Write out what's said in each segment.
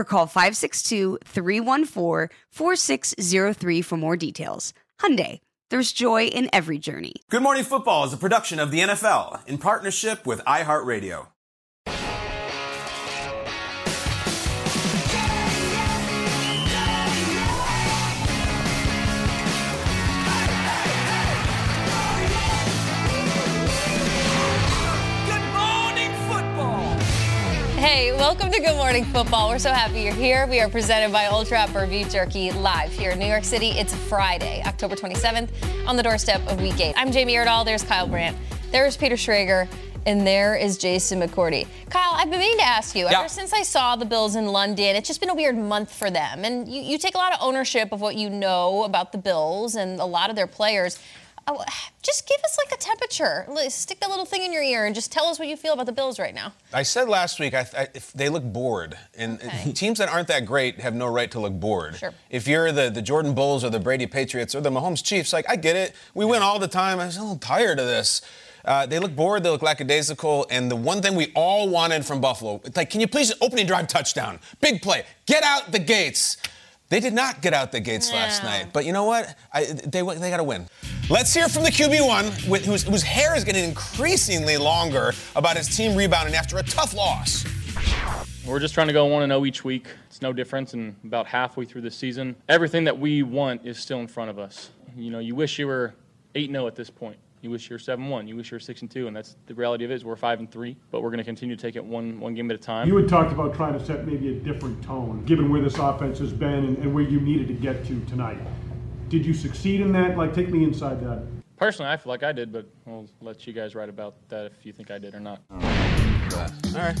or call 562-314-4603 for more details. Hyundai, there's joy in every journey. Good Morning Football is a production of the NFL in partnership with iHeartRadio. Hey, welcome to Good Morning Football. We're so happy you're here. We are presented by Old Trapper Beef Jerky live here in New York City. It's Friday, October 27th, on the doorstep of Week 8. I'm Jamie Erdahl. There's Kyle Brandt. There's Peter Schrager. And there is Jason McCourty. Kyle, I've been meaning to ask you, Yeah. ever since I saw the Bills in London, it's just been a weird month for them. And you, you take a lot of ownership of what you know about the Bills and a lot of their players. Oh, Just give us like a temperature. Stick that little thing in your ear and just tell us what you feel about the Bills right now. I said last week I, I, if they look bored, and Okay. teams that aren't that great have no right to look bored. Sure. If you're the, the Jordan Bulls or the Brady Patriots or the Mahomes Chiefs, like I get it, we win all the time. I was a little tired of this. Uh, they look bored, they look lackadaisical, and the one thing we all wanted from Buffalo, it's like, can you please opening drive touchdown, big play, get out the gates. They did not get out the gates last night, but you know what? I, they they got to win. Let's hear from the QB1, with, whose, whose hair is getting increasingly longer about his team rebounding after a tough loss. We're just trying to go 1 0 each week. It's no difference and about halfway through the season. Everything that we want is still in front of us. You know, you wish you were 8 0 at this point. You wish you were 7 1. You wish you were 6 and 2. And that's the reality of it is we're 5 and 3. But we're going to continue to take it one, one game at a time. You had talked about trying to set maybe a different tone, given where this offense has been and, and where you needed to get to tonight. Did you succeed in that? Like, take me inside that. Personally, I feel like I did, but I'll let you guys write about that if you think I did or not. All right.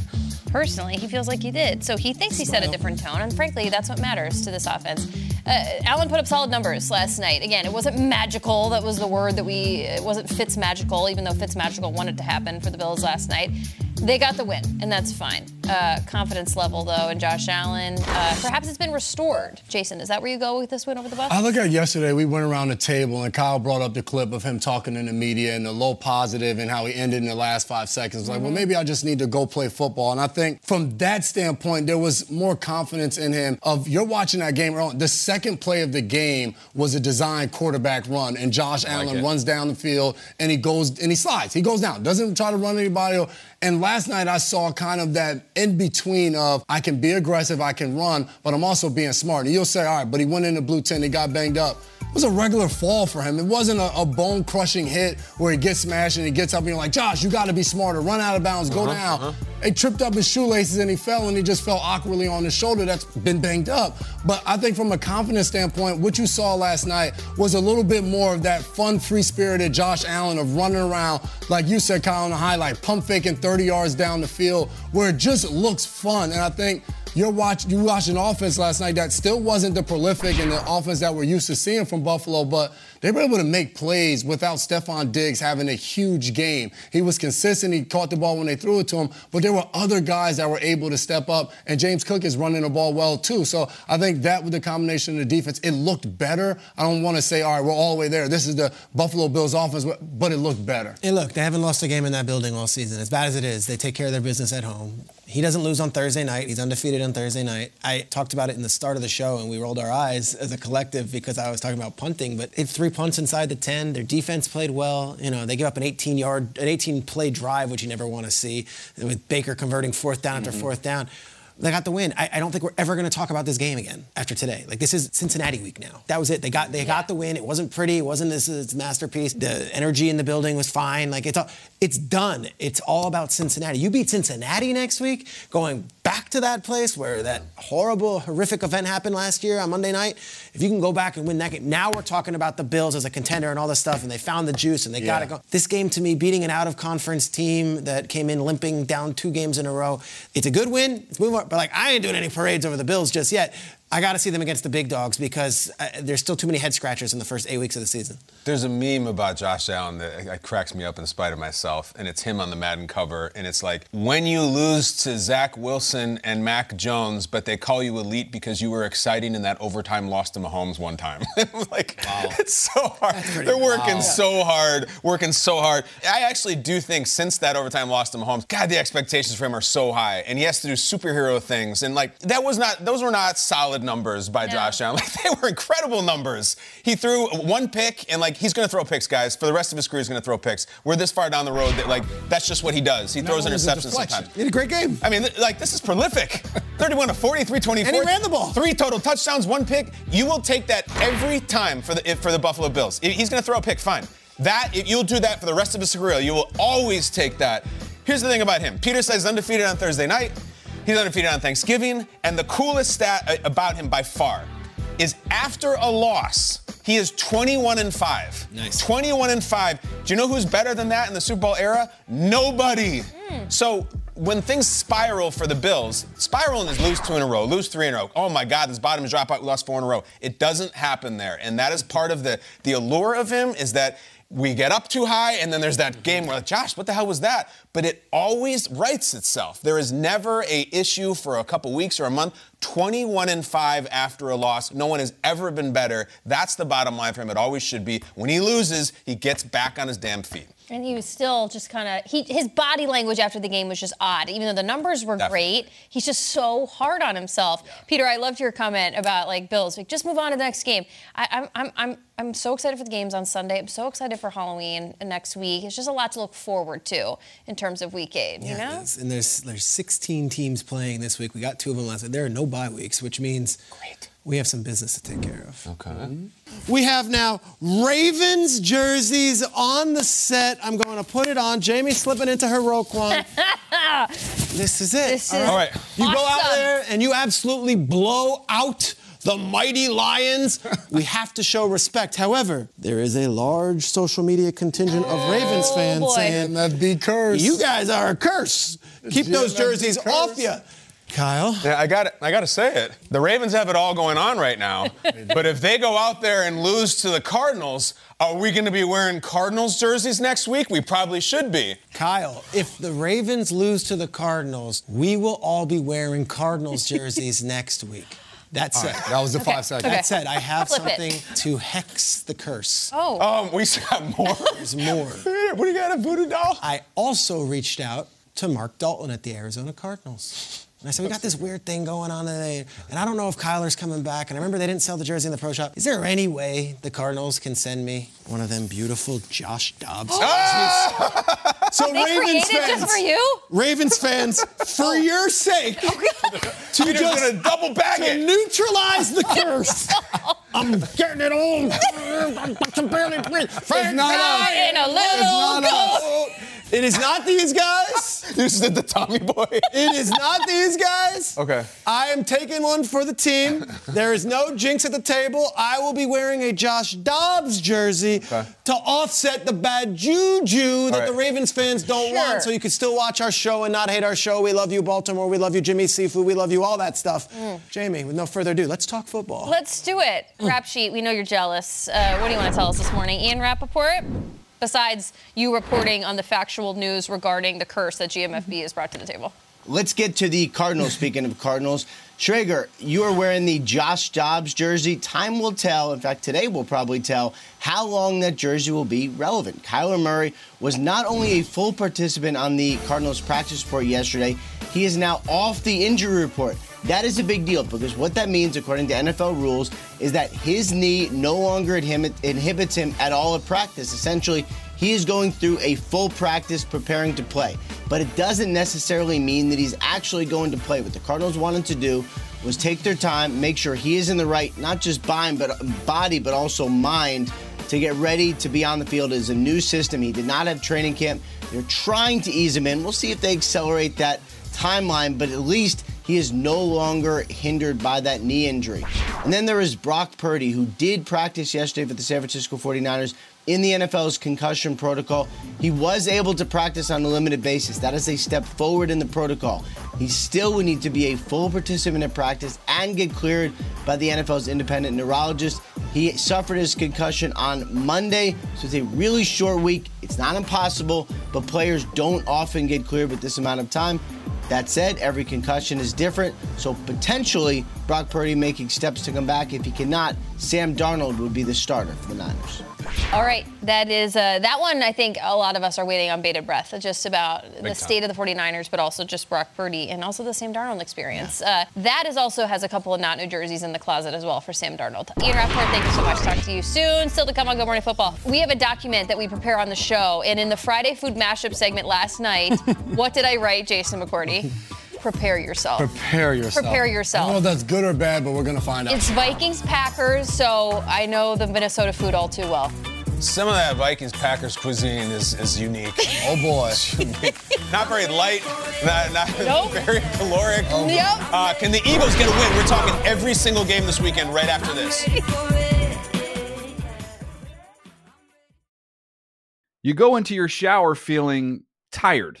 Personally, he feels like he did. So he thinks he set a different tone, and frankly, that's what matters to this offense. Uh, Allen put up solid numbers last night. Again, it wasn't magical. That was the word that we. It wasn't Fitz magical, even though Fitz magical wanted to happen for the Bills last night. They got the win, and that's fine. Uh, confidence level, though, in Josh Allen, uh, perhaps it's been restored. Jason, is that where you go with this win over the Bucs? I look at yesterday, we went around the table and Kyle brought up the clip of him talking in the media and the low positive and how he ended in the last five seconds. Like, well, maybe I just need to go play football. And I think from that standpoint, there was more confidence in him of you're watching that game. The second play of the game was a designed quarterback run, and Josh Allen it. runs down the field and he goes and he slides. He goes down, doesn't try to run anybody. And last night I saw kind of that in between of I can be aggressive, I can run, but I'm also being smart. And you'll say, all right, but he went in the blue tent, he got banged up. It was a regular fall for him. It wasn't a, a bone crushing hit where he gets smashed and he gets up and you're like, Josh, you got to be smarter. Run out of bounds, go uh-huh, down. Uh-huh. He tripped up his shoelaces and he fell and he just fell awkwardly on his shoulder that's been banged up. But I think from a confidence standpoint, what you saw last night was a little bit more of that fun, free spirited Josh Allen of running around, like you said, Kyle, on the highlight, pump faking 30 yards down the field, where it just looks fun. And I think you're watch, you watched an offense last night that still wasn't the prolific and the offense that we're used to seeing from Buffalo, but They were able to make plays without Stefon Diggs having a huge game. He was consistent. He caught the ball when they threw it to him, but there were other guys that were able to step up, and James Cook is running the ball well too. So I think that with the combination of the defense, it looked better. I don't want to say, all right, we're all the way there. This is the Buffalo Bills offense, but it looked better. Hey, look, they haven't lost a game in that building all season. As bad as it is, they take care of their business at home. He doesn't lose on Thursday night. He's undefeated on Thursday night. I talked about it in the start of the show, and we rolled our eyes as a collective because I was talking about punting. But they had three punts inside the 10. Their defense played well. You know, they gave up an 18 yard, an 18 play drive, which you never want to see, with Baker converting fourth down after mm-hmm. fourth down. They got the win. I, I don't think we're ever going to talk about this game again after today. Like this is Cincinnati week now. That was it. They got they yeah. got the win. It wasn't pretty. It wasn't this, this masterpiece. The energy in the building was fine. Like it's all it's done. It's all about Cincinnati. You beat Cincinnati next week, going back to that place where that horrible, horrific event happened last year on Monday night. If you can go back and win that game, now we're talking about the Bills as a contender and all this stuff, and they found the juice and they yeah. got it going. This game to me, beating an out-of-conference team that came in limping down two games in a row, it's a good win. It's moving, but like I ain't doing any parades over the Bills just yet. I got to see them against the big dogs because uh, there's still too many head scratchers in the first eight weeks of the season. There's a meme about Josh Allen that, uh, that cracks me up in spite of myself, and it's him on the Madden cover, and it's like when you lose to Zach Wilson and Mac Jones, but they call you elite because you were exciting in that overtime loss to Mahomes one time. like wow. it's so hard. They're working wow. so hard, working so hard. I actually do think since that overtime loss to Mahomes, God, the expectations for him are so high, and he has to do superhero things, and like that was not; those were not solid solid numbers by no. Josh Allen. Like, they were incredible numbers. He threw one pick, and like he's going to throw picks, guys. For the rest of his career, he's going to throw picks. We're this far down the road that like that's just what he does. He throws interceptions sometimes. He had a great game. I mean, like this is prolific. 31 to 40, 324. And he ran the ball. Three total touchdowns, one pick. You will take that every time for the for the Buffalo Bills. He's going to throw a pick, fine. That you'll do that for the rest of his career. You will always take that. Here's the thing about him. Peter says undefeated on Thursday night. He's undefeated on Thanksgiving. And the coolest stat uh, about him by far is after a loss, he is 21 and 5. Nice. 21 and 5. Do you know who's better than that in the Super Bowl era? Nobody. Mm. So when things spiral for the Bills, spiraling is lose two in a row, lose three in a row. Oh my God, this bottom is drop out, we lost four in a row. It doesn't happen there. And that is part of the the allure of him is that we get up too high, and then there's that game where, like, Josh, what the hell was that? But it always rights itself. There is never a issue for a couple weeks or a month. 21 and 5 after a loss. No one has ever been better. That's the bottom line for him. It always should be. When he loses, he gets back on his damn feet. And he was still just kind of he his body language after the game was just odd. Even though the numbers were Definitely. great, he's just so hard on himself. Yeah. Peter, I loved your comment about like Bills. Like, just move on to the next game. I, I'm I'm I'm I'm so excited for the games on Sunday. I'm so excited for Halloween next week. It's just a lot to look forward to in terms of week eight. Yeah, you know. And there's there's 16 teams playing this week. We got two of them last week. There are no bye weeks, which means great we have some business to take care of. Okay. Mm-hmm. We have now Ravens jerseys on the set. I'm going to put it on. Jamie slipping into her Roquan. this is it. This All right. All right. You awesome. go out there and you absolutely blow out the mighty Lions. we have to show respect. However, there is a large social media contingent of oh, Ravens fans boy. saying that be curse. You guys are a curse. Keep those jerseys off you. Kyle? Yeah, I got I got to say it. The Ravens have it all going on right now. but if they go out there and lose to the Cardinals, are we going to be wearing Cardinals jerseys next week? We probably should be. Kyle, if the Ravens lose to the Cardinals, we will all be wearing Cardinals jerseys next week. That's it. that was the okay. five seconds. Okay. That's it. I have Flip something it. to hex the curse. Oh. Um, we got more. There's more. what do you got, a voodoo doll? I also reached out to Mark Dalton at the Arizona Cardinals. And I said, we got this weird thing going on today, and I don't know if Kyler's coming back. And I remember they didn't sell the jersey in the pro shop. Is there any way the Cardinals can send me one of them beautiful Josh Dobbs oh. So they Ravens fans, just for you? Ravens fans, for your sake, oh, to Peter's just gonna double back to it. neutralize the curse. I'm getting it on. I can barely breathe. It's not us. In a little it's not us. It is not these guys. You just did the Tommy boy. It is not these guys. Okay. I am taking one for the team. There is no jinx at the table. I will be wearing a Josh Dobbs jersey Okay. to offset the bad juju that right. the Ravens fans don't Sure. want, so you can still watch our show and not hate our show. We love you, Baltimore. We love you, Jimmy Seafood. We love you, all that stuff. Jamie, with no further ado, let's talk football. Let's do it. Rap sheet, we know you're jealous. Uh, what do you want to tell us this morning? Ian Rapoport? Besides you reporting on the factual news regarding the curse that GMFB mm-hmm. has brought to the table. Let's get to the Cardinals. Speaking of Cardinals, Schrager, you are wearing the Josh Dobbs jersey. Time will tell. In fact, today will probably tell how long that jersey will be relevant. Kyler Murray was not only a full participant on the Cardinals practice report yesterday, he is now off the injury report. That is a big deal because what that means, according to NFL rules, is that his knee no longer inhibits him at all at practice. Essentially, he is going through a full practice preparing to play. But it doesn't necessarily mean that he's actually going to play. What the Cardinals wanted to do was take their time, make sure he is in the right, not just mind, but body, but also mind to get ready to be on the field as a new system. He did not have training camp. They're trying to ease him in. We'll see if they accelerate that timeline, but at least he is no longer hindered by that knee injury. And then there is Brock Purdy, who did practice yesterday for the San Francisco 49ers in the NFL's concussion protocol. He was able to practice on a limited basis. That is a step forward in the protocol. He still would need to be a full participant in practice and get cleared by the NFL's independent neurologist. He suffered his concussion on Monday, so it's a really short week. It's not impossible, but players don't often get cleared with this amount of time. That said, every concussion is different, so potentially Brock Purdy making steps to come back. If he cannot, Sam Darnold would be the starter for the Niners. All right, that is uh, that one. I think a lot of us are waiting on bated breath, just about the time. state of the 49ers, but also just Brock Purdy and also the Sam Darnold experience. Uh, that is also has a couple of not new jerseys in the closet as well for Sam Darnold. Ian Rapoport, thank you so much. Talk to you soon. Still to come on Good Morning Football. We have a document that we prepare on the show, and in the Friday Food Mashup segment last night, what did I write, Jason McCourty? Prepare yourself. Prepare yourself. Prepare I don't know yourself. if that's good or bad, but we're gonna find out. It's Vikings Packers, so I know the Minnesota food all too well. Some of that Vikings Packers cuisine is, is unique. oh boy. not very light, not, not Nope. very caloric. Yep. Uh, can the Eagles get a win? We're talking every single game this weekend right after this. You go into your shower feeling tired,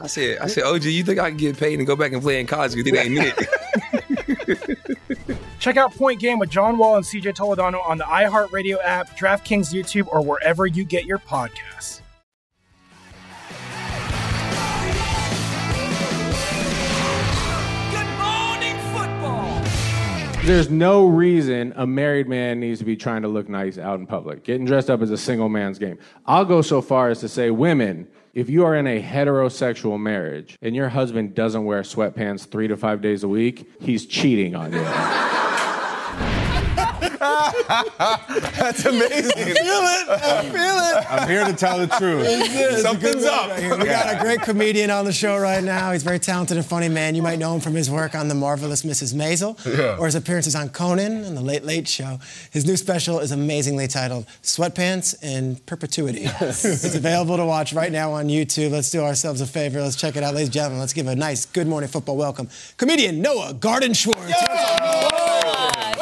I said, I said, OG, you think I can get paid and go back and play in college because it ain't it? Check out Point Game with John Wall and CJ Toledano on the iHeartRadio app, DraftKings YouTube, or wherever you get your podcasts. There's no reason a married man needs to be trying to look nice out in public. Getting dressed up is a single man's game. I'll go so far as to say, women, if you are in a heterosexual marriage and your husband doesn't wear sweatpants three to five days a week, he's cheating on you. That's amazing. I feel it. I feel it. I'm here to tell the truth. It's good. It's a Something's up. right. We got a great comedian on the show right now. He's a very talented and funny man. You might know him from his work on The Marvelous Mrs. Maisel Yeah. or his appearances on Conan and The Late Late Show. His new special is amazingly titled Sweatpants in Perpetuity. it's available to watch right now on YouTube. Let's do ourselves a favor. Let's check it out, ladies and gentlemen. Let's give a nice Good Morning Football welcome. Comedian Noah Gardenswartz. What's up, Noah?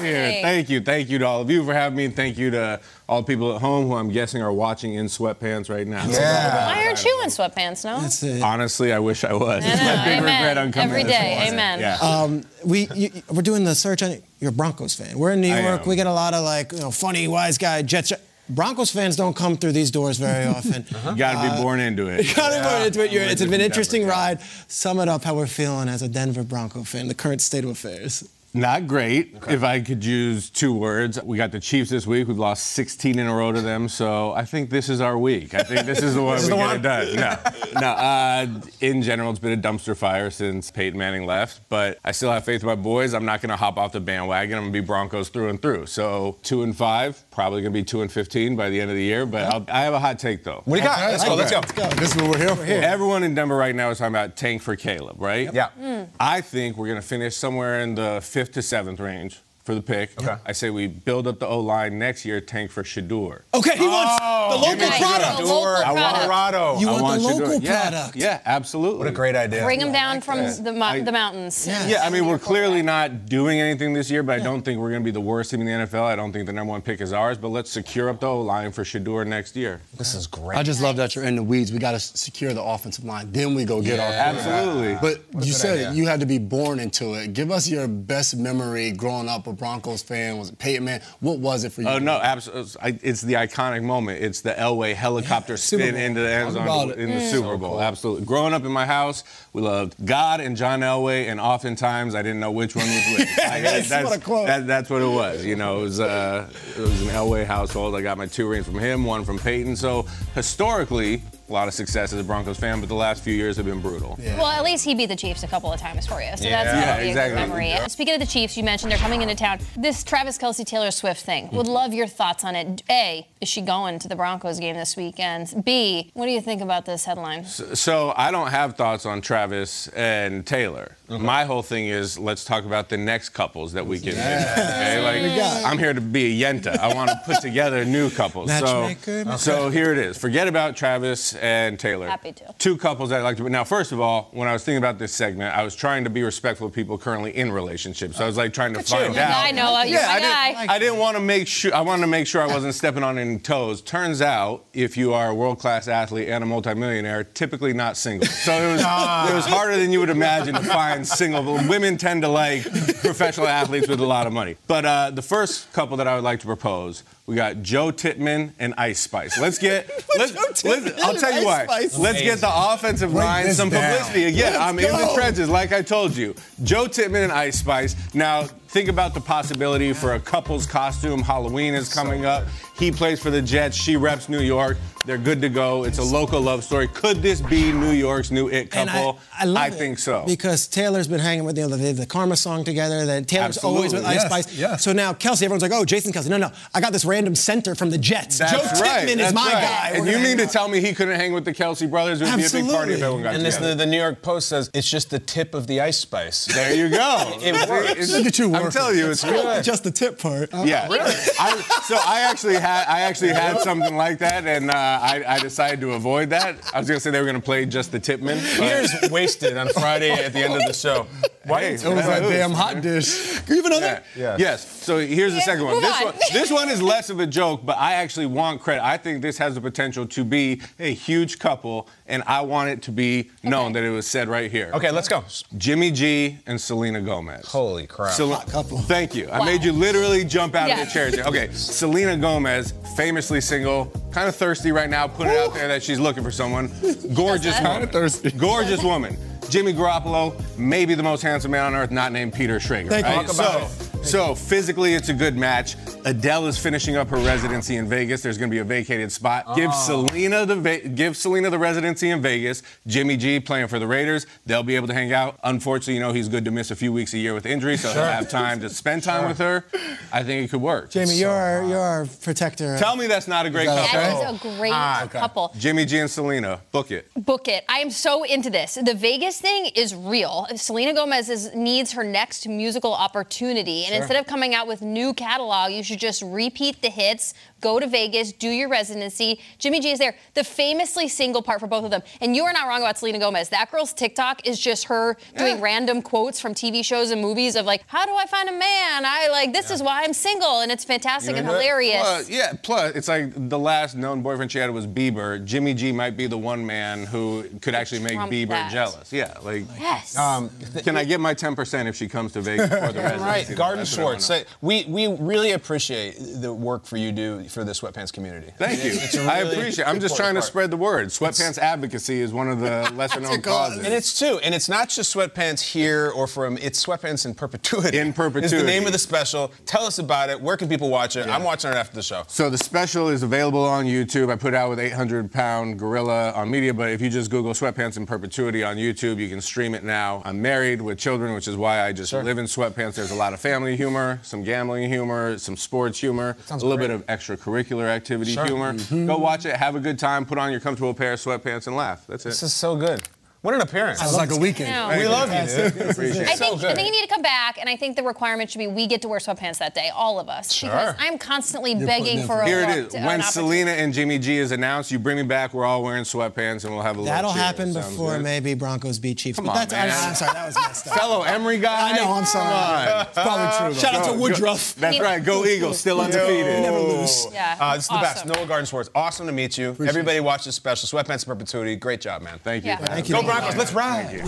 Being here. Thank you. Thank you to all of you for having me. and Thank you to all the people at home who I'm guessing are watching in sweatpants right now. Yeah. Why aren't you in sweatpants, no? Honestly, I wish I was. I It's my big amen. regret on coming Every to this amen. Yeah. Um, we you, we're doing the search on you're a Broncos fan. We're in New York. We get a lot of like you know funny wise guy Jets. Broncos fans don't come through these doors very often. You gotta be Uh, born into it. You gotta be born into it. You're, it's been an Denver, interesting ride. Sum it up how we're feeling as a Denver Bronco fan, the current state of affairs. Not great. If I could use two words, we got the Chiefs this week. We've lost 16 in a row to them, so I think this is our week. I think this is the one we the get one? it done. No, no. Uh, in general, it's been a dumpster fire since Peyton Manning left, but I still have faith in my boys. I'm not going to hop off the bandwagon. I'm going to be Broncos through and through. So two and five, probably going to be two and 15 by the end of the year. But I'll, I have a hot take though. What do you got? Let's go, let's go. This is what we're here for. Everyone in Denver right now is talking about tank for Caleb, right? Yeah. Hmm. I think we're going to finish somewhere in the fifth to seventh range for the pick. Okay. I say we build up the O line next year, tank for Shedeur. Okay, he wants Oh, the local Nice. product. The local I want product. Colorado. You I want the Shedeur. local Yeah, product. Yeah, absolutely. What a great idea. Bring them down from that. the, mo- I- the mountains. Yeah. Yeah, I mean, we're clearly not doing anything this year, but I don't think we're going to be the worst team in the NFL. I don't think the number one pick is ours, but let's secure up the O line for Shedeur next year. This is great. I just love that you're in the weeds. We got to secure the offensive line. Then we go get our Absolutely. But you said idea. you had to be born into it. Give us your best memory growing up a Broncos fan. Was it Peyton Man? What was it for you? Oh no, absolutely! It's the iconic moment. It's the Elway helicopter Super spin Bowl. into the end zone in the Super Bowl. Absolutely. Growing up in my house, we loved God and John Elway, and oftentimes I didn't know which one was which. Like, Yes, that's, what a quote. that- that's what it was. You know, it was uh, it was an Elway household. I got my two rings from him, one from Peyton. So historically, a lot of success as a Broncos fan, but the last few years have been brutal. Well, at least he beat the Chiefs a couple of times for you, so Yeah. that's Yeah, gotta a exactly. good memory. Speaking of the Chiefs, you mentioned they're coming into town. This Travis Kelce Taylor Swift thing. Would Mm-hmm. love your thoughts on it. A, is she going to the Broncos game this weekend? B, what do you think about this headline? So I don't have thoughts on Travis and Taylor. Mm-hmm. My whole thing is let's talk about the next couples that we can. Okay, like I'm here to be a yenta. I want to put together new couples. Matchmaker. So, so here it is. Forget about Travis and Taylor. Happy to. Two couples that I'd like to. Now, first of all, when I was thinking about this segment, I was trying to be respectful of people currently in relationships. So I was like trying to find Your out. guy, Noah. Uh, you're yeah, my I guy. didn't, I didn't want to make sure. I wanted to make sure I wasn't stepping on any toes. Turns out, if you are a world-class athlete and a multimillionaire, typically not single. So it was it was harder than you would imagine to find single. Women tend to like professional athletes with a lot of money. But uh, the first couple that I would like to propose. We got Joe Tippmann and Ice Spice. Let's get. let's, let's- I'll tell you why. Spice? Let's get the offensive Break line this some down. publicity. Again, Let's I'm in the trenches, like I told you. Joe Tippmann and Ice Spice. Now, think about the possibility for a couple's costume. Halloween is coming up. He plays for the Jets. She reps New York. They're good to go. It's a local love story. Could this be New York's new it And I, couple? I love it think so. because Taylor's been hanging with you know, the, the Karma song together. That Taylor's Absolutely. always with Ice Yes, Spice. yes. So now Kelce, everyone's like, oh, Jason Kelce. No, no, I got this random center from the Jets. That's Joe right. Tippmann is That's my right. guy. And We're you mean to tell me he couldn't hang with the Kelce brothers? It would be a big party if Absolutely. everyone got And this, together. the, the New York Post says it's just the tip of the ice spice. There you go. It works. Look at you I'm working. telling you, it's good. Just the tip part. Yeah. I, so I actually had I actually had something like that, and uh, I, I decided to avoid that. I was gonna say they were gonna play just the Tipman. but- Here's wasted on Friday at the end of the show. Why? Hey, It was that damn hot dish. Can you have another? Yeah. Yeah. Yes. So here's the second one. This on. one. This one is less of a joke, but I actually want credit. I think this has the potential to be a huge couple, and I want it to be known that it was said right here. Okay, let's go. Jimmy G and Selena Gomez. Holy crap. Sel- couple. Thank you. I made you literally jump out Yeah. of your chair. there. Okay, Selena Gomez, famously single, kind of thirsty right now, putting it out there that she's looking for someone. Gorgeous woman. Kinda thirsty. Gorgeous woman. Jimmy Garoppolo, maybe the most handsome man on earth, not named Peter Schrager. Thank you. Talk about So, so physically, it's a good match. Adele is finishing up her residency in Vegas. There's going to be a vacated spot. Give Oh. Selena the va- give Selena the residency in Vegas. Jimmy G playing for the Raiders. They'll be able to hang out. Unfortunately, you know he's good to miss a few weeks a year with injury, so Sure. he'll have time to spend time Sure. with her. I think it could work. Jamie, you're our, you're our protector. Tell me that's not a great that couple. okay? That is a great Ah, couple. Jimmy G and Selena, book it. Book it. I am so into this. The Vegas thing is real. Selena Gomez is, needs her next musical opportunity. Sure. instead of coming out with new catalog, you should just repeat the hits, go to Vegas, do your residency. Jimmy G is there. The famously single part for both of them. And you are not wrong about Selena Gomez. That girl's TikTok is just her doing random quotes from TV shows and movies of like, how do I find a man? I like, this is why I'm single. And it's fantastic You and know that? hilarious. Plus, yeah, plus it's like the last known boyfriend she had was Bieber. Jimmy G might be the one man who could actually make Trump Bieber that. jealous. Yeah, like. Yes. Um, can I get my 10% if she comes to Vegas for the residency? Right, Garden That's what I wanna Schwartz. Say, we we really appreciate the work for you do for the sweatpants community. Thank you. It's a I really appreciate it. I'm just trying important to spread the word. Sweatpants advocacy is one of the lesser known causes. And it's too, and it's not just sweatpants here or from. It's sweatpants in perpetuity. In perpetuity Is the name of the special. Tell us about it. Where can people watch it? I'm watching it after the show. So the special is available on YouTube. I put out with 800 pound gorilla on media, but if you just Google sweatpants in perpetuity on YouTube, you can stream it now. I'm married with children, which is why I just live in sweatpants. There's a lot of family humor, some gambling humor, some sports humor, a sounds little great. bit of extracurricular activity Sure. humor. Mhm. Go watch it, have a good time, put on your comfortable pair of sweatpants and laugh. That's it. This is so good. What an appearance. Sounds like a weekend. I know. Thank We love you, dude. Appreciate I it. think, I think you need to come back, and I think the requirement should be we get to wear sweatpants that day, all of us. Sure. Because I'm constantly You're begging for a Here it is. to- When. Selena and Jimmy G is announced, you bring me back. We're all wearing sweatpants, and we'll have a little. That'll cheer. happen Sounds before good? maybe Broncos beat Chiefs. Come but on, that's, man. I'm, I'm sorry, that was messed up. Fellow Emory guy. I know, I'm sorry. Come on. It's probably true, though. Shout out to Woodruff. go- That's right. Go Eagles. Still undefeated. Never lose. Yeah. Uh, this is the best. awesome. Noah Gardenswartz. Awesome to meet you. Everybody watch this special. Sweatpants in perpetuity. Great job, man. Thank you. Yeah. Thank you. Broncos. Let's ride.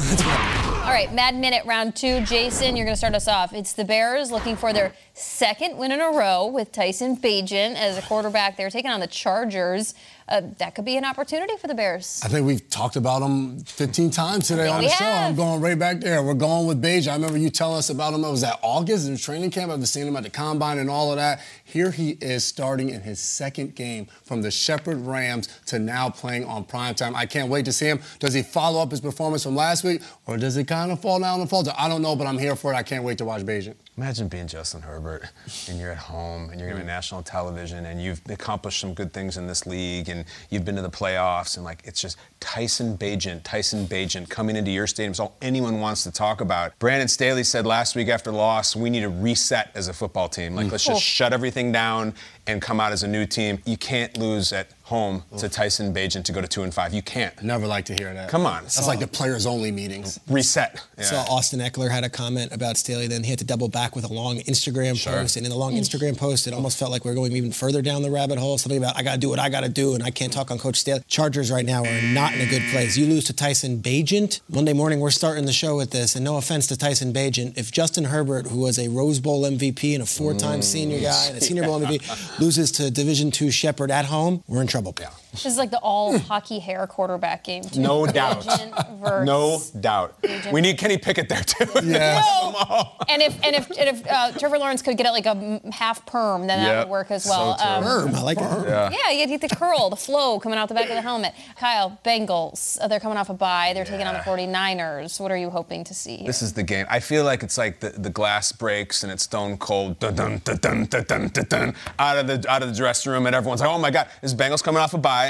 All right, Mad Minute round two. Jason, you're going to start us off. It's the Bears looking for their second win in a row with Tyson Bagent as a quarterback. They're taking on the Chargers. Uh, that could be an opportunity for the Bears. I think we've talked about him 15 times today on We the show. have. I'm going right back there. We're going with Beige. I remember you telling us about him. It was at August in training camp. I've seen him at the combine and all of that. Here he is starting in his second game from the Shepherd Rams to now playing on primetime. I can't wait to see him. Does he follow up his performance from last week or does it kind of fall down and falter? I don't know, but I'm here for it. I can't wait to watch Beige. Imagine being Justin Herbert and you're at home and you're going to on national television and you've accomplished some good things in this league and you've been to the playoffs and like it's just Tyson Bagent, Tyson Bagent coming into your stadium is all anyone wants to talk about. Brandon Staley said last week after loss, we need to reset as a football team. Like mm. let's Cool. just shut everything down and come out as a new team. You can't lose at home to Tyson Bagent to go to two and five. You can't. Never like to hear that. Come on. That's like the players only meetings. Reset. Yeah. Saw Austin Ekeler had a comment about Staley. Then he had to double back with a long Instagram post, and in the long Instagram post, it almost felt like we are going even further down the rabbit hole. Something about I got to do what I got to do, and I can't talk on Coach Staley. Chargers right now are not in a good place. You lose to Tyson Bagent Monday morning. We're starting the show with this, and no offense to Tyson Bagent, if Justin Herbert, who was a Rose Bowl MVP and a four-time senior mm. guy and a Senior Bowl MVP, loses to Division two Shepherd at home, we're in trouble power. This is like the all hockey hair quarterback game. Too. No doubt. no doubt. Agent. We need Kenny Pickett there too. Yeah. no. and if and if, and if uh, Trevor Lawrence could get it like a half perm, then yep. that would work as well. So um, perm, I like perm. it. Yeah. yeah, you get the curl, the flow coming out the back of the helmet. Kyle, Bengals, uh, they're coming off a bye. They're yeah. taking on the 49ers. What are you hoping to see? Here? This is the game. I feel like it's like the, the glass breaks and it's stone cold dun dun dun dun dun dun, dun, dun out of the out of the dressing room and everyone's like, oh my God, is Bengals coming off a bye?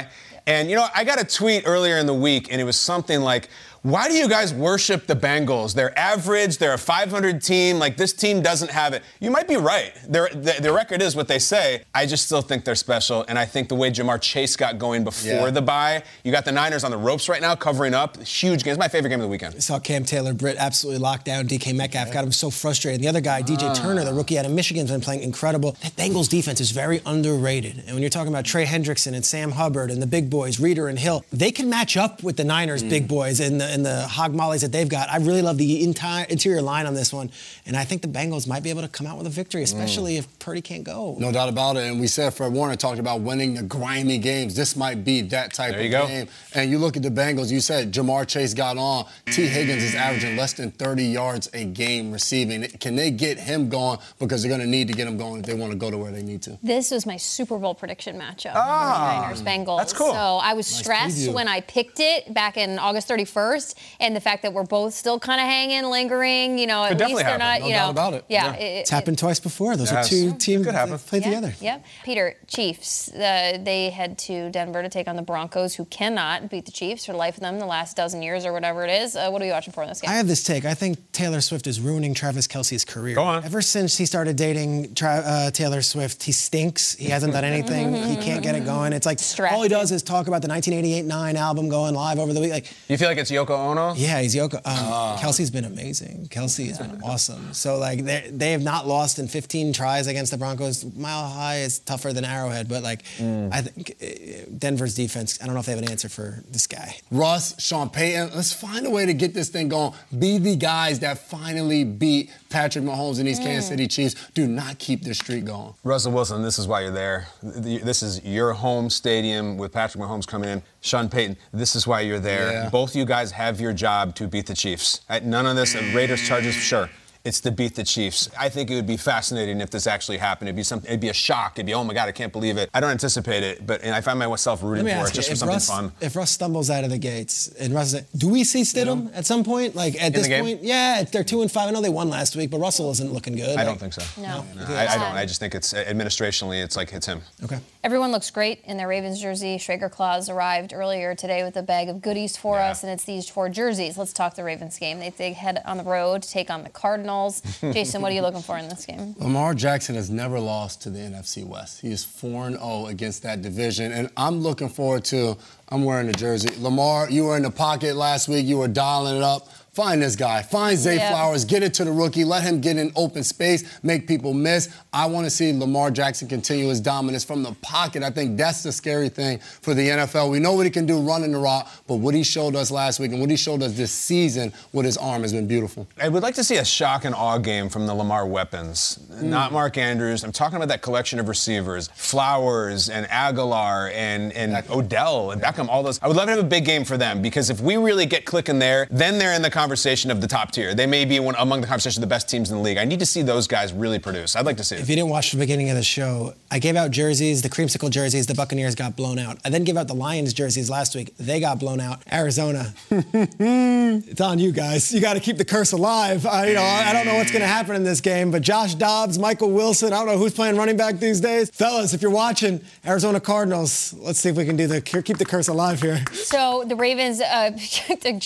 And you know, I got a tweet earlier in the week and it was something like, why do you guys worship the Bengals? They're average. They're a 500 team. Like this team doesn't have it. You might be right. Their the, their record is what they say. I just still think they're special, and I think the way Ja'Marr Chase got going before Yeah. the bye, you got the Niners on the ropes right now, covering up. Huge game. It's my favorite game of the weekend. saw Cam Taylor Britt absolutely locked down DK Metcalf, got him so frustrated. The other guy, DJ ah. Turner, the rookie out of Michigan's been playing incredible. That Bengals defense is very underrated. And when you're talking about Trey Hendrickson and Sam Hubbard and the big boys, Reader and Hill, they can match up with the Niners mm. big boys in the and the hog mollies that they've got. I really love the entire interior line on this one, and I think the Bengals might be able to come out with a victory, especially if Purdy can't go. No doubt about it. And we said Fred Warner talked about winning the grimy games. This might be that type There of you go. game. And you look at the Bengals, you said Ja'Marr Chase got on. Tee Higgins is averaging less than 30 yards a game receiving. Can they get him going? Because they're going to need to get him going if they want to go to where they need to. This was my Super Bowl prediction matchup. Ah, 49ers Bengals. that's cool. So I was Nice stressed preview. when I picked it back in August 31st, and the fact that we're both still kind of hanging, lingering. You know, at least definitely they're happen. not. No you doubt know, about it. Yeah, Yeah. it- It's happened twice before. Those Yes. are two Yeah, teams could that happen. played Yep, together. Yep. Peter, Chiefs. Uh, they head to Denver to take on the Broncos, who cannot beat the Chiefs for the life of them the last dozen years or whatever it is. Uh, what are you watching for in this game? I have this take. I think Taylor Swift is ruining Travis Kelce's career. Go on. Ever since he started dating Tra- uh, Taylor Swift, he stinks. He hasn't done anything. he can't get it going. It's like all he does is talk about the 1988-9 album going live over the week. Like, You feel like it's Yoko Ono? yeah, he's Yoko. Um, Ah. Kelce's been amazing. Kelce has been awesome. So like they they have not lost in 15 tries against the Broncos. Mile High is tougher than Arrowhead, but like Mm. I think uh, Denver's defense. I don't know if they have an answer for this guy. Russ, Sean Payton, let's find a way to get this thing going. Be the guys that finally beat Patrick Mahomes and these Kansas Mm. City Chiefs. Do not keep this streak going. Russell Wilson, this is why you're there. This is your home stadium with Patrick Mahomes coming in. Sean Payton, this is why you're there. Yeah. Both you guys have your job to beat the Chiefs. Uh, None of this, Raiders, Chargers, sure. It's to beat the Chiefs. I think it would be fascinating if this actually happened. It'd be something. It'd be a shock. It'd be, oh my God, I can't believe it. I don't anticipate it, but and I find myself rooting for it ask you, just for if something Russ, fun. if Russ stumbles out of the gates and Russ, is- do we see Stidham at some point? Like at this point, yeah, they're two and five. I know they won last week, but Russell isn't looking good. I Like- don't think so. No. No, I, I don't. I just think it's uh, administrationally, it's like it's him. Okay. Everyone looks great in their Ravens jersey. Schrager Claus arrived earlier today with a bag of goodies for us, and it's these four jerseys. Let's talk the Ravens game. They, they head on the road to take on the Cardinals. Jason, what are you looking for in this game? Lamar Jackson has never lost to the NFC West. He is 4 0 against that division. And I'm looking forward to, I'm wearing the jersey. Lamar, you were in the pocket last week. You were dialing it up. Find this guy. Find Zay Yeah. Flowers. Get it to the rookie. Let him get in open space, make people miss. I want to see Lamar Jackson continue his dominance from the pocket. I think that's the scary thing for the NFL. We know what he can do running the rock, but what he showed us last week and what he showed us this season with his arm has been beautiful. I would like to see a shock and awe game from the Lamar weapons. Mm. Not Mark Andrews. I'm talking about that collection of receivers. Flowers and Agholor and, and Odell and Beckham, all those. I would love to have a big game for them because if we really get clicking there, then they're in the conversation of the top tier. They may be one, among the conversation of the best teams in the league. I need to see those guys really produce. I'd like to see it. If you didn't watch the beginning of the show, I gave out jerseys, the creamsicle jerseys, the Buccaneers got blown out. I then gave out the Lions jerseys last week. They got blown out. Arizona. it's on you guys. You got to keep the curse alive. I, you know, I don't know what's going to happen in this game, but Josh Dobbs, Michael Wilson, I don't know who's playing running back these days. Fellas, if you're watching, Arizona Cardinals, let's see if we can do the keep the curse alive here. So the Ravens. Uh,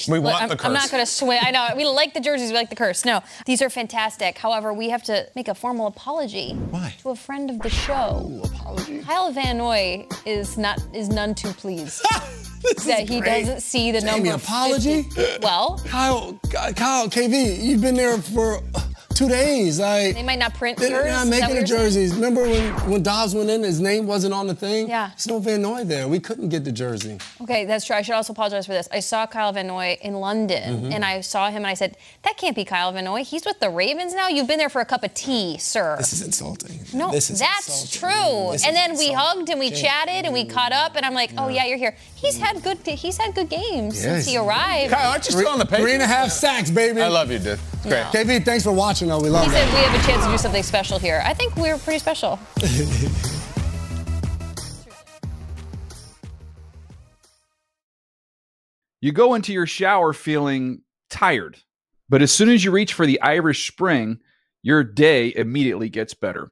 We want I'm, the I'm not going to swim. I know we like the jerseys. We like the curse. No, these are fantastic. However, we have to make a formal apology. Why? To a friend of the show. Ooh, apology. Kyle Van Noy is not is none too pleased. that he great. doesn't see the Jamie, number. apology? 50. Well, Kyle, Kyle, KV, you've been there for two days. Like they might not print they're yours. not making the saying? jerseys. Remember when when Dobbs went in, his name wasn't on the thing. Yeah. There's no Van Noy there. We couldn't get the jersey. Okay, that's true. I should also apologize for this. I saw Kyle Van Noy in London, Mhm. and I saw him, and I said, "That can't be Kyle Van Noy. He's with the Ravens now. You've been there for a cup of tea, sir." This is insulting. No, This is that's insulting. true. This and then we hugged and we chatted and we caught up, and I'm like, "Oh yeah, you're here." He's had good. He's had good games since he arrived. Three- Three and a half sacks, baby. I love you, dude. It's great. KV, thanks for watching, though. We love He that. said we have a chance to do something special here. I think we're pretty special. You go into your shower feeling tired, but as soon as you reach for the Irish Spring, your day immediately gets better.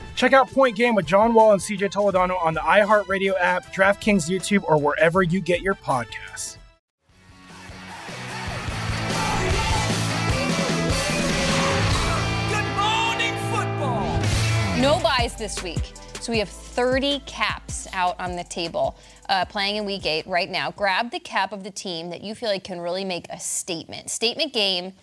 Check out Point Game with John Wall and CJ Toledano on the iHeartRadio app, DraftKings YouTube, or wherever you get your podcasts. Good morning, football. No byes this week. So we have 30 caps out on the table uh, playing in week eight right now. Grab the cap of the team that you feel like can really make a statement. Statement game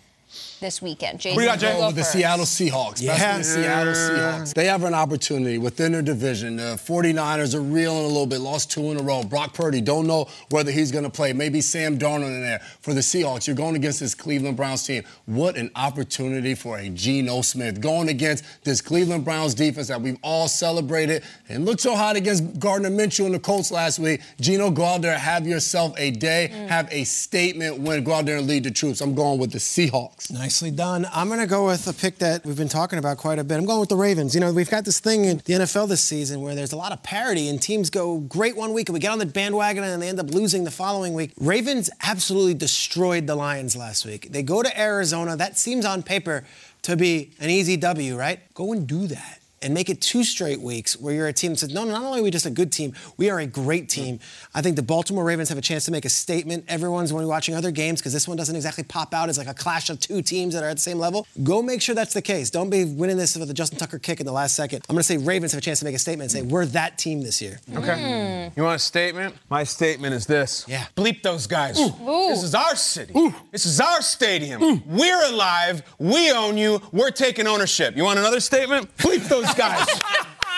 this weekend. Jason, We got you go with the. Seattle Seahawks. Yeah. Especially the Seattle Seahawks. They have an opportunity within their division. The 49ers are reeling a little bit, lost two in a row. Brock Purdy, don't know whether he's going to play. Maybe Sam Darnold in there for the Seahawks. You're going against this Cleveland Browns team. What an opportunity for a Geno Smith. Going against this Cleveland Browns defense that we've all celebrated and looked so hot against Gardner Minshew and the Colts last week. Geno, go out there, have yourself a day, mm. have a statement win, go out there and lead the troops. I'm going with the Seahawks. Nicely done. I'm going to go with a pick that we've been talking about quite a bit. I'm going with the Ravens. You know, we've got this thing in the NFL this season where there's a lot of parity and teams go great one week and we get on the bandwagon and they end up losing the following week. Ravens absolutely destroyed the Lions last week. They go to Arizona. That seems on paper to be an easy W, right? Go and do that. And make it two straight weeks where you're a team that says, no, not only are we just a good team, we are a great team. I think the Baltimore Ravens have a chance to make a statement. Everyone's when watching other games because this one doesn't exactly pop out as like a clash of two teams that are at the same level. Go make sure that's the case. Don't be winning this with a Justin Tucker kick in the last second. I'm going to say Ravens have a chance to make a statement and say we're that team this year. Okay. Hmm. You want a statement? My statement is this. Yeah. Bleep those guys. Ooh. This is our city. This is our stadium. We're alive. We own you. We're taking ownership. You want another statement? Bleep those guys.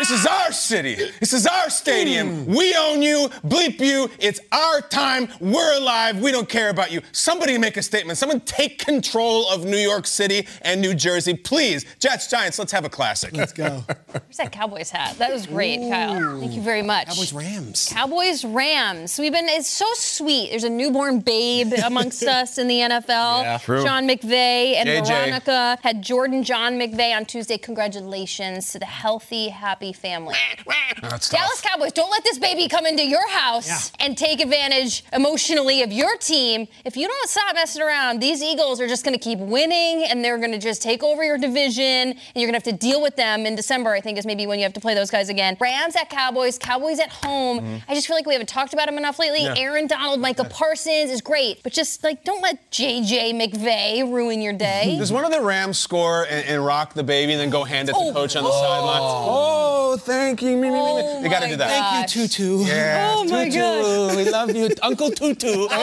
This is our city. This is our stadium. Hmm. We own you. Bleep you. It's our time. We're alive. We don't care about you. Somebody make a statement. Someone take control of New York City and New Jersey. Please. Jets, Giants, let's have a classic. Let's go. Where's that Cowboys hat? That was great, Kyle. Thank you very much. Cowboys Rams. Cowboys Rams. We've been it's so sweet. There's a newborn babe amongst us in the NFL. Yeah. True. Sean McVay and JJ. Veronica had Jordan John McVay on Tuesday. Congratulations to the healthy, happy family. That's tough. Dallas Cowboys, don't let this baby come into your house and take advantage emotionally of your team. If you don't stop messing around, these Eagles are just going to keep winning and they're going to just take over your division and you're going to have to deal with them in December, I think is maybe when you have to play those guys again. Rams at Cowboys, Cowboys at home. Mm-hmm. I just feel like we haven't talked about them enough lately. Yeah. Aaron Donald, Micah Parsons is great, but just like don't let JJ McVay ruin your day. Does one of the Rams score and, and rock the baby and then go hand it to Oh. coach on the sideline? Oh, Oh, thank you. Me, me, me, me. Oh they got to do that. Thank you, Tutu. Yes, Oh my Tutu. God. We love you, Uncle Tutu.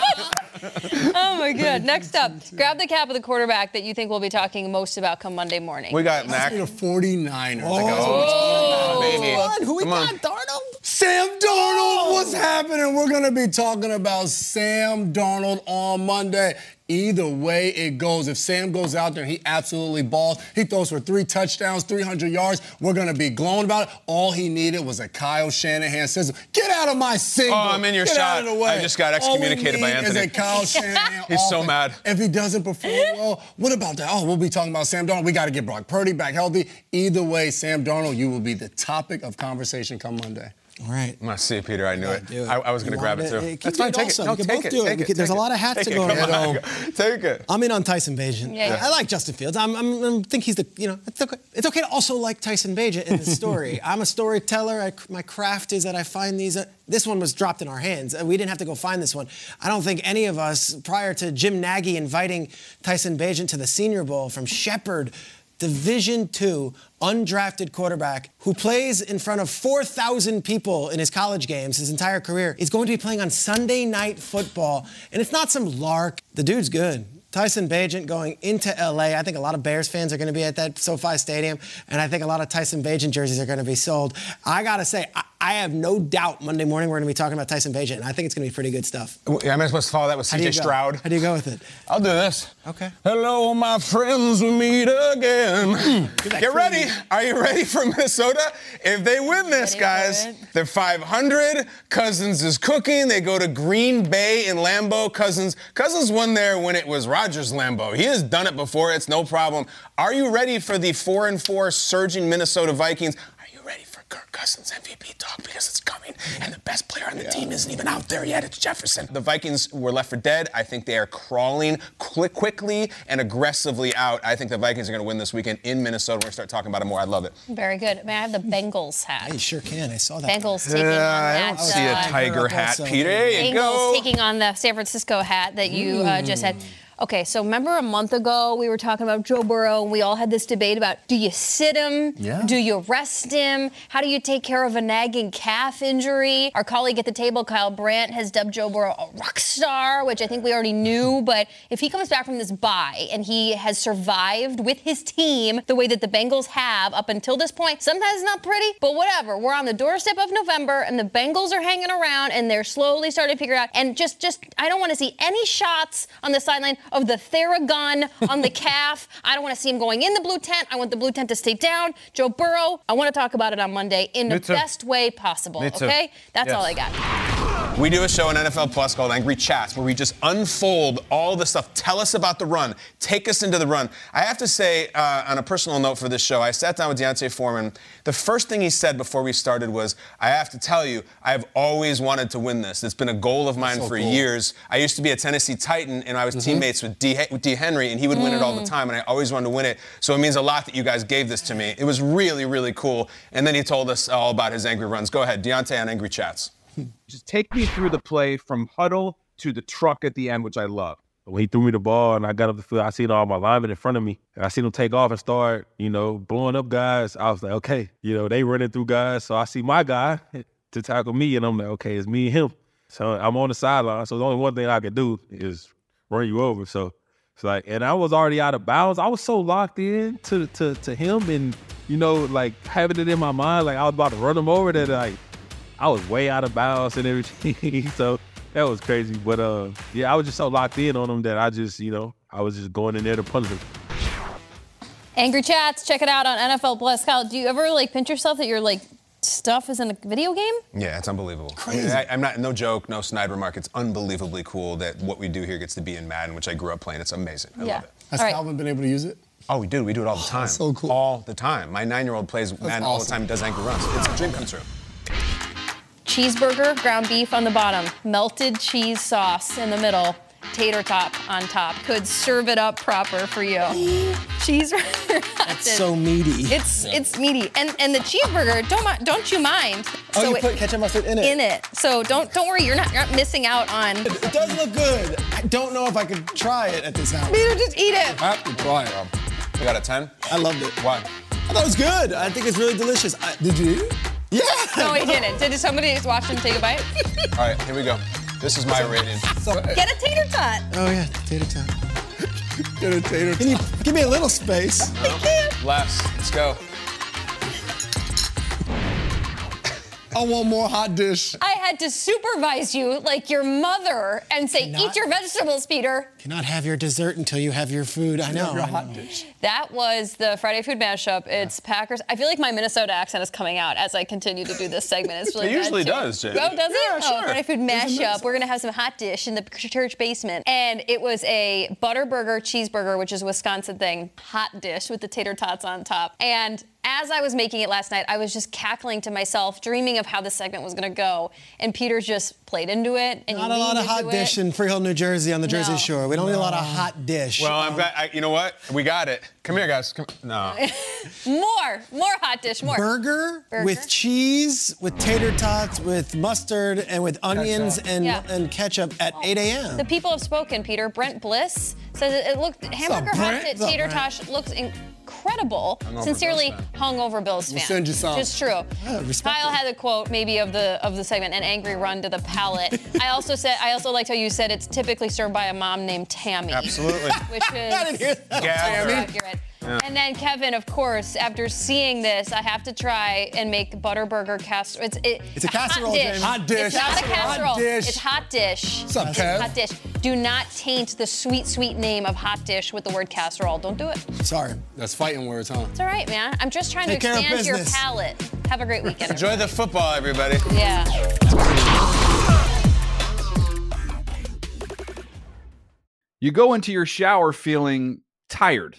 Oh. oh my god. Next up, grab the cap of the quarterback that you think we'll be talking most about come Monday morning. We got Mac. The 49ers. Oh, oh. baby. Who we Come on. got? Darnold? Sam Darnold, what's What's happening? We're going to be talking about Sam Darnold on Monday. Either way it goes, if Sam goes out there and he absolutely balls, he throws for three touchdowns, 300 yards, we're going to be glowing about it. All he needed was a Kyle Shanahan system. Get out of my single. Oh, I'm in your Get shot. Out of the way. I just got excommunicated by Anthony. Is a Kyle Shanahan He's so mad. If he doesn't perform well, what about that? Oh, we'll be talking about Sam Darnold. We got to get Brock Purdy back healthy. Either way, Sam Darnold, you will be the topic of conversation come Monday. All right. I'm gonna see it, Peter. I knew it. it. I, I was gonna grab it wanted too. it. Keep That's fine. it Take also. it. No, We can take both it. do it. Take We it. can- there's a lot of hats to go Come around. on. Take it. I'm in on Tyson Bagent. Yeah, yeah. I like Justin Fields. I'm, I'm, I think he's the, you know, it's okay, it's okay to also like Tyson Bagent in the story. I'm a storyteller. I, my craft is that I find these. Uh, this one was dropped in our hands. We didn't have to go find this one. I don't think any of us, prior to Jim Nagy inviting Tyson Bagent to the Senior Bowl from Shepherd, Division two undrafted quarterback who plays in front of 4,000 people in his college games his entire career is going to be playing on Sunday night football. And it's not some lark. The dude's good. Tyson Bagent going into LA. I think a lot of Bears fans are going to be at that SoFi Stadium, and I think a lot of Tyson Bagent jerseys are going to be sold. I got to say, I, I have no doubt Monday morning we're going to be talking about Tyson Bagent, and I think it's going to be pretty good stuff. Am I supposed to follow that with How do you CJ? Stroud? How do you go with it? I'll do this. Okay. Hello, my friends, we meet again. Get ready. clean. Are you ready for Minnesota? If they win this, guys, they're 500. Cousins is cooking. They go to Green Bay in Lambeau. Cousins, Cousins won there when it was Rodgers Lambeau. He has done it before. It's no problem. Are you ready for the four and four surging Minnesota Vikings? Are you ready for Kirk Cousins MVP talk because it's coming and the best player on the team isn't even out there yet. It's Jefferson. The Vikings were left for dead. I think they are crawling quick, quickly and aggressively out. I think the Vikings are going to win this weekend in Minnesota. We're going to start talking about it more. I love it. Very good. May I have the Bengals hat? You sure can. I saw that. Bengals taking on I don't see a uh, tiger hat, also. Peter. There you Bengals go. taking on the San Francisco hat that you uh, just had. Okay, so remember a month ago we were talking about Joe Burrow and we all had this debate about do you sit him? Yeah. Do you rest him? How do you take care of a nagging calf injury? Our colleague at the table, Kyle Brandt, has dubbed Joe Burrow a rock star, which I think we already knew. But if he comes back from this bye and he has survived with his team the way that the Bengals have up until this point, sometimes it's not pretty, but whatever. We're on the doorstep of November and the Bengals are hanging around and they're slowly starting to figure out. And just, just, I don't want to see any shots on the sideline of the Theragun on the calf. I don't want to see him going in the blue tent. I want the blue tent to stay down. Joe Burrow, I want to talk about it on Monday in the too. best way possible. Me too. Okay? That's Yes. all I got. We do a show on NFL Plus called Angry Chats where we just unfold all the stuff. Tell us about the run. Take us into the run. I have to say, uh, on a personal note for this show, I sat down with D'Onta Foreman. The first thing he said before we started was, I have to tell you, I've always wanted to win this. It's been a goal of mine so for cool. years. I used to be a Tennessee Titan, and I was teammates with D. with D. Henry, and he would win it all the time, and I always wanted to win it. So it means a lot that you guys gave this to me. It was really, really cool. And then he told us all about his angry runs. Go ahead, D'Onta on Angry Chats. Just take me through the play from huddle to the truck at the end, which I love. When he threw me the ball and I got up the field, I seen all my linemen in front of me. And I seen them take off and start, you know, blowing up guys. I was like, okay, you know, they running through guys. So I see my guy to tackle me, and I'm like, okay, it's me and him. So I'm on the sideline. So the only one thing I can do is run you over. So it's like, and I was already out of bounds. I was so locked in to to to him, and you know, like having it in my mind, like I was about to run him over. That like I was way out of bounds and everything. so that was crazy. But uh, yeah, I was just so locked in on him that I just, you know, I was just going in there to punish him. Angry Chats, check it out on NFL Plus. Kyle, do you ever like pinch yourself that your like stuff is in a video game? Yeah, it's unbelievable. Crazy. I, am not, no joke, no snide remark. It's unbelievably cool that what we do here gets to be in Madden, which I grew up playing. It's amazing. I Yeah. love it. Has All right. Calvin been able to use it? Oh, we do. We do it all the time. so cool. All the time. My nine-year-old plays Madden all the time. Does angry runs. It's a dream come true. Cheeseburger, ground beef on the bottom, melted cheese sauce in the middle, tater top on top. Could serve it up proper for you. Cheeseburger. That's so meaty. It's it's meaty, and and the cheeseburger don't mi- don't you mind? Oh, you it- put ketchup mustard in it? In it. So don't don't worry, you're not you're not missing out on. It does look good. I don't know if I could try it at this house. Peter, just eat it. I have to try it. We got a 10? I loved it. Why? I thought it was good. I think it's really delicious. I, did you eat it? Yeah. No, he didn't. Did somebody just watch him take a bite? All right, here we go. This is my rating. Get a tater tot. Oh yeah, tater tot. Get a tater tot. Can you give me a little space? Thank you. Less. Let's go. I want more hot dish. I had to supervise you like your mother and say, eat your vegetables, Peter. Cannot have your dessert until you have your food. I know. Your I know. hot dish. That was the Friday Food Mashup. It's Packers. I feel like my Minnesota accent is coming out as I continue to do this segment. It's really It bad, usually too. does, Jamie. Oh, does it? Yeah, Oh, sure. Friday Food Mashup. We're going to have some hot dish in the church basement. And it was a butter burger, cheeseburger, which is a Wisconsin thing, hot dish with the tater tots on top. And as I was making it last night, I was just cackling to myself, dreaming of how the segment was going to go. And Peter just played into it. And Not he a lot of leaned hot dish it. in Freehold, New Jersey on the Jersey No. Shore. We don't need a lot of hot dish. Well, I'm glad. I, you know what? We got it. Come here, guys. Come, no. More, more hot dish, more. Burger, Burger. with cheese, with tater tots, with mustard, and with onions and, Yeah. and ketchup at 8 a.m. The people have spoken, Peter. Brent Bliss says it, it looked hamburger hot Brent? dip What's up, tater Brent? tosh looks incredible. Hungover Sincerely, hungover Bills We'll fan. send you some. Just true. Yeah, Kyle had a quote maybe of the of the segment, an angry run to the palate. I also said I also liked how you said it's typically served by a mom named Tammy. Absolutely. Which is I didn't hear that. Accurate. Yeah. And then Kevin, of course, after seeing this, I have to try and make butterburger casserole. It's, it, It's a hot casserole, dish. Jamie. Hot dish. It's not a Casserole. Hot dish. It's hot dish. What's up, It's Kev? Hot dish. Do not taint the sweet, sweet name of hot dish with the word casserole. Don't do it. Sorry. That's fighting words, huh? It's all right, man. I'm just trying Take to expand your palate. Have a great weekend. Enjoy the football, everybody. Yeah. You go into your shower feeling tired,